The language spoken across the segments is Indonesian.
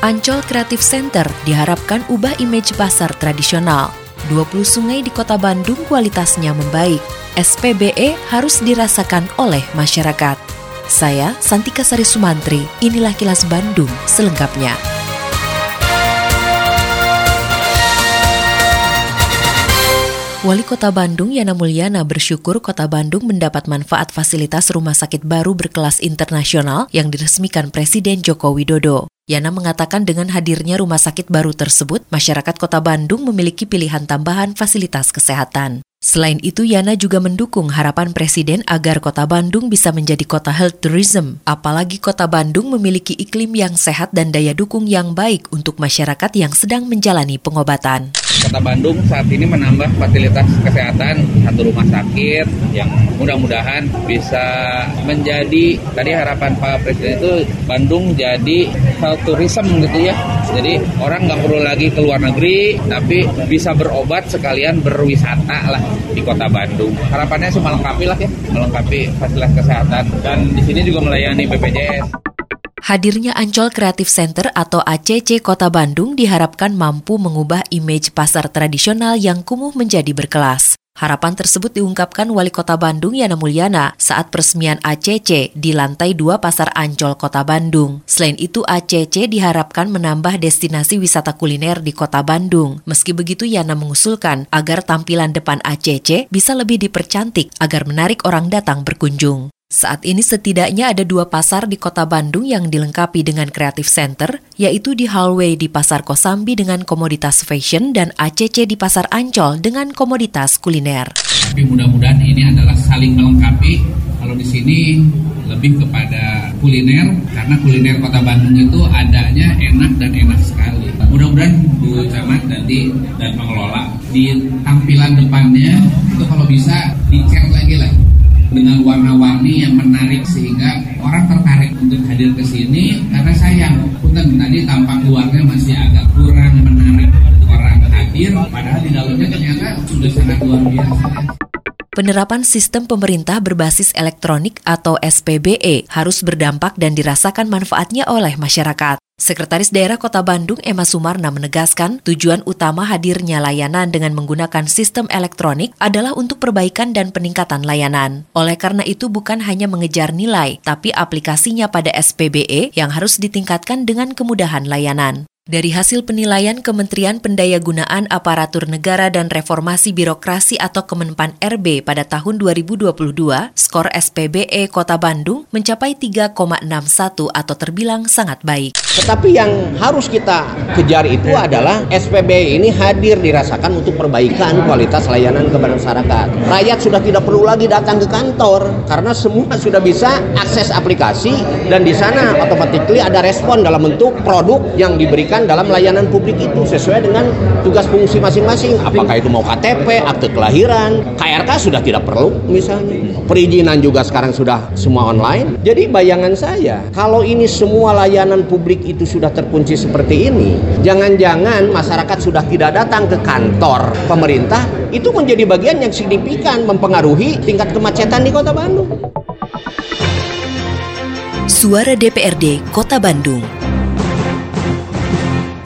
Ancol Creative Center diharapkan ubah image pasar tradisional. 20 sungai di kota Bandung kualitasnya membaik. SPBE harus dirasakan oleh masyarakat. Saya Santika Sari Sumantri, inilah kilas Bandung selengkapnya. Wali Kota Bandung Yana Mulyana bersyukur Kota Bandung mendapat manfaat fasilitas rumah sakit baru berkelas internasional yang diresmikan Presiden Joko Widodo. Yana mengatakan dengan hadirnya rumah sakit baru tersebut, masyarakat Kota Bandung memiliki pilihan tambahan fasilitas kesehatan. Selain itu, Yana juga mendukung harapan Presiden agar Kota Bandung bisa menjadi kota health tourism, apalagi Kota Bandung memiliki iklim yang sehat dan daya dukung yang baik untuk masyarakat yang sedang menjalani pengobatan. Kota Bandung saat ini menambah fasilitas kesehatan satu rumah sakit yang mudah-mudahan bisa menjadi tadi harapan Pak Presiden itu Bandung jadi health tourism gitu ya. Jadi orang nggak perlu lagi ke luar negeri tapi bisa berobat sekalian berwisata lah di Kota Bandung. Harapannya sih melengkapi lah ya, melengkapi fasilitas kesehatan dan di sini juga melayani BPJS. Hadirnya Ancol Creative Center atau ACC Kota Bandung diharapkan mampu mengubah image pasar tradisional yang kumuh menjadi berkelas. Harapan tersebut diungkapkan Wali Kota Bandung Yana Mulyana saat peresmian ACC di lantai 2 Pasar Ancol Kota Bandung. Selain itu, ACC diharapkan menambah destinasi wisata kuliner di Kota Bandung. Meski begitu, Yana mengusulkan agar tampilan depan ACC bisa lebih dipercantik agar menarik orang datang berkunjung. Saat ini setidaknya ada dua pasar di kota Bandung yang dilengkapi dengan Creative Center, yaitu di Hallway di Pasar Kosambi dengan komoditas fashion dan ACC di Pasar Ancol dengan komoditas kuliner. Tapi mudah-mudahan ini adalah saling melengkapi. Kalau di sini lebih kepada kuliner, karena kuliner kota Bandung itu adanya enak dan enak sekali. Mudah-mudahan Bu Camat nanti dan pengelola di tampilan depannya itu kalau bisa dicat lagi lah dengan warna-warni yang menarik sehingga orang tertarik untuk hadir ke sini karena sayang punten tadi tampak luarnya masih agak kurang menarik orang hadir padahal di dalamnya ternyata sudah sangat luar biasa. Penerapan sistem pemerintah berbasis elektronik atau SPBE harus berdampak dan dirasakan manfaatnya oleh masyarakat. Sekretaris Daerah Kota Bandung Emma Sumarna menegaskan tujuan utama hadirnya layanan dengan menggunakan sistem elektronik adalah untuk perbaikan dan peningkatan layanan. Oleh karena itu bukan hanya mengejar nilai, tapi aplikasinya pada SPBE yang harus ditingkatkan dengan kemudahan layanan. Dari hasil penilaian Kementerian Pendayagunaan Aparatur Negara dan Reformasi Birokrasi atau Kemenpan RB pada tahun 2022, skor SPBE Kota Bandung mencapai 3,61 atau terbilang sangat baik. Tetapi yang harus kita kejar itu adalah SPBE ini hadir dirasakan untuk perbaikan kualitas layanan kepada masyarakat. Rakyat sudah tidak perlu lagi datang ke kantor karena semua sudah bisa akses aplikasi dan di sana otomatis ada respon dalam bentuk produk yang diberikan dalam layanan publik itu sesuai dengan tugas fungsi masing-masing. Apakah itu mau KTP, akte kelahiran, KRK sudah tidak perlu misalnya. Perizinan juga sekarang sudah semua online. Jadi bayangan saya, kalau ini semua layanan publik itu sudah terkunci seperti ini, jangan-jangan masyarakat sudah tidak datang ke kantor pemerintah, itu menjadi bagian yang signifikan mempengaruhi tingkat kemacetan di Kota Bandung. Suara DPRD Kota Bandung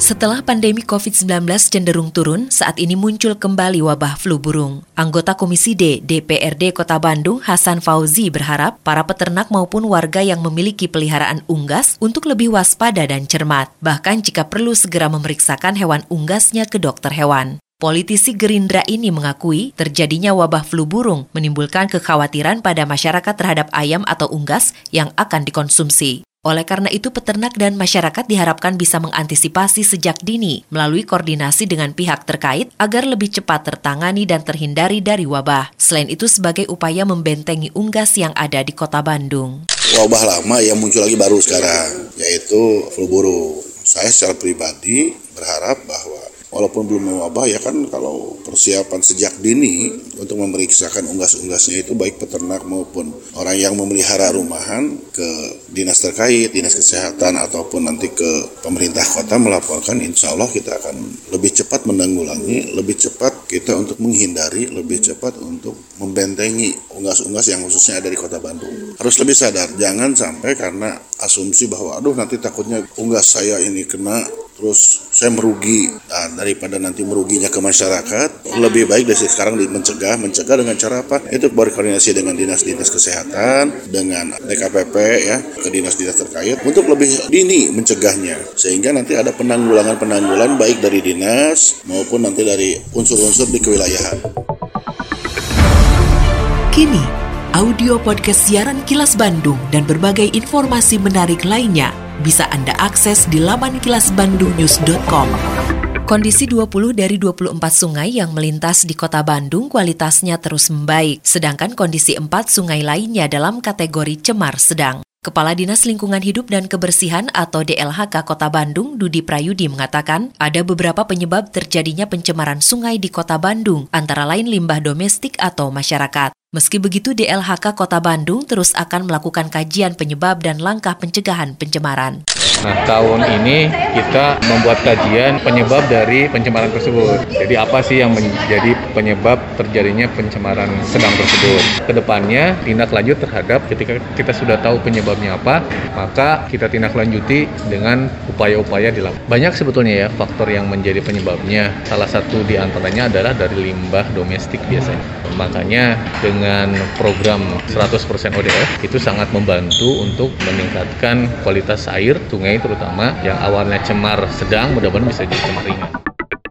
setelah pandemi COVID-19 cenderung turun, saat ini muncul kembali wabah flu burung. Anggota Komisi D DPRD Kota Bandung, Hasan Fauzi berharap para peternak maupun warga yang memiliki peliharaan unggas untuk lebih waspada dan cermat. Bahkan jika perlu segera memeriksakan hewan unggasnya ke dokter hewan. Politisi Gerindra ini mengakui terjadinya wabah flu burung menimbulkan kekhawatiran pada masyarakat terhadap ayam atau unggas yang akan dikonsumsi. Oleh karena itu, peternak dan masyarakat diharapkan bisa mengantisipasi sejak dini melalui koordinasi dengan pihak terkait agar lebih cepat tertangani dan terhindari dari wabah. Selain itu, sebagai upaya membentengi unggas yang ada di kota Bandung. Wabah lama yang muncul lagi baru sekarang, yaitu flu burung. Saya secara pribadi berharap bahwa walaupun belum mewabah ya kan kalau persiapan sejak dini untuk memeriksakan unggas-unggasnya itu baik peternak maupun orang yang memelihara rumahan ke dinas terkait, dinas kesehatan ataupun nanti ke pemerintah kota melaporkan insya Allah kita akan lebih cepat menanggulangi, lebih cepat kita untuk menghindari, lebih cepat untuk membentengi unggas-unggas yang khususnya ada di kota Bandung. Harus lebih sadar, jangan sampai karena asumsi bahwa aduh nanti takutnya unggas saya ini kena terus saya merugi nah, daripada nanti meruginya ke masyarakat lebih baik dari sekarang mencegah mencegah dengan cara apa itu berkoordinasi dengan dinas-dinas kesehatan dengan DKPP ya ke dinas-dinas terkait untuk lebih dini mencegahnya sehingga nanti ada penanggulangan-penanggulan baik dari dinas maupun nanti dari unsur-unsur di kewilayahan. Kini audio podcast siaran Kilas Bandung dan berbagai informasi menarik lainnya bisa Anda akses di laman kilasbandungnews.com. Kondisi 20 dari 24 sungai yang melintas di kota Bandung kualitasnya terus membaik, sedangkan kondisi 4 sungai lainnya dalam kategori cemar sedang. Kepala Dinas Lingkungan Hidup dan Kebersihan atau DLHK Kota Bandung, Dudi Prayudi mengatakan, ada beberapa penyebab terjadinya pencemaran sungai di Kota Bandung, antara lain limbah domestik atau masyarakat. Meski begitu, DLHK Kota Bandung terus akan melakukan kajian penyebab dan langkah pencegahan pencemaran. Nah, tahun ini kita membuat kajian penyebab dari pencemaran tersebut. Jadi apa sih yang menjadi penyebab terjadinya pencemaran sedang tersebut? Ke depannya tindak lanjut terhadap ketika kita sudah tahu penyebabnya apa, maka kita tindak lanjuti dengan upaya-upaya di lapangan. Banyak sebetulnya ya faktor yang menjadi penyebabnya. Salah satu di antaranya adalah dari limbah domestik biasanya. Makanya dengan program 100% ODF itu sangat membantu untuk meningkatkan kualitas air sungai sungai terutama yang awalnya cemar sedang mudah-mudahan bisa jadi cemar ringan.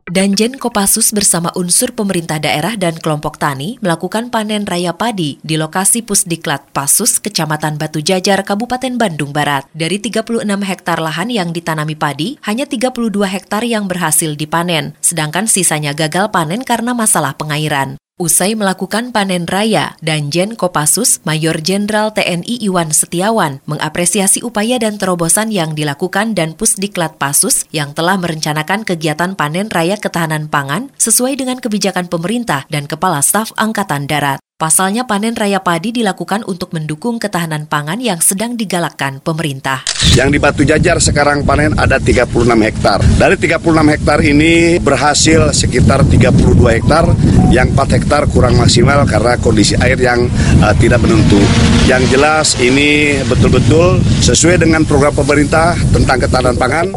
Danjen Kopassus bersama unsur pemerintah daerah dan kelompok tani melakukan panen raya padi di lokasi Pusdiklat Pasus, Kecamatan Batu Jajar, Kabupaten Bandung Barat. Dari 36 hektar lahan yang ditanami padi, hanya 32 hektar yang berhasil dipanen, sedangkan sisanya gagal panen karena masalah pengairan. Usai melakukan panen raya, Danjen Kopassus Mayor Jenderal TNI Iwan Setiawan mengapresiasi upaya dan terobosan yang dilakukan dan Pusdiklat Pasus yang telah merencanakan kegiatan panen raya ketahanan pangan sesuai dengan kebijakan pemerintah dan Kepala Staf Angkatan Darat. Pasalnya panen raya padi dilakukan untuk mendukung ketahanan pangan yang sedang digalakkan pemerintah. Yang di Batu Jajar sekarang panen ada 36 hektar. Dari 36 hektar ini berhasil sekitar 32 hektar, yang 4 hektar kurang maksimal karena kondisi air yang uh, tidak menentu. Yang jelas ini betul-betul sesuai dengan program pemerintah tentang ketahanan pangan.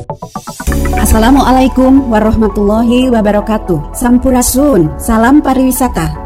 Assalamualaikum warahmatullahi wabarakatuh. Sampurasun, salam pariwisata.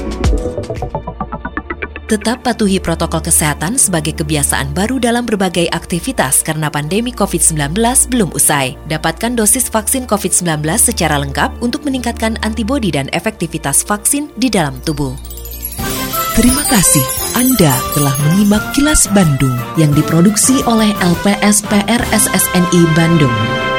Tetap patuhi protokol kesehatan sebagai kebiasaan baru dalam berbagai aktivitas karena pandemi COVID-19 belum usai. Dapatkan dosis vaksin COVID-19 secara lengkap untuk meningkatkan antibodi dan efektivitas vaksin di dalam tubuh. Terima kasih Anda telah menyimak kilas Bandung yang diproduksi oleh LPSPR SSNI Bandung.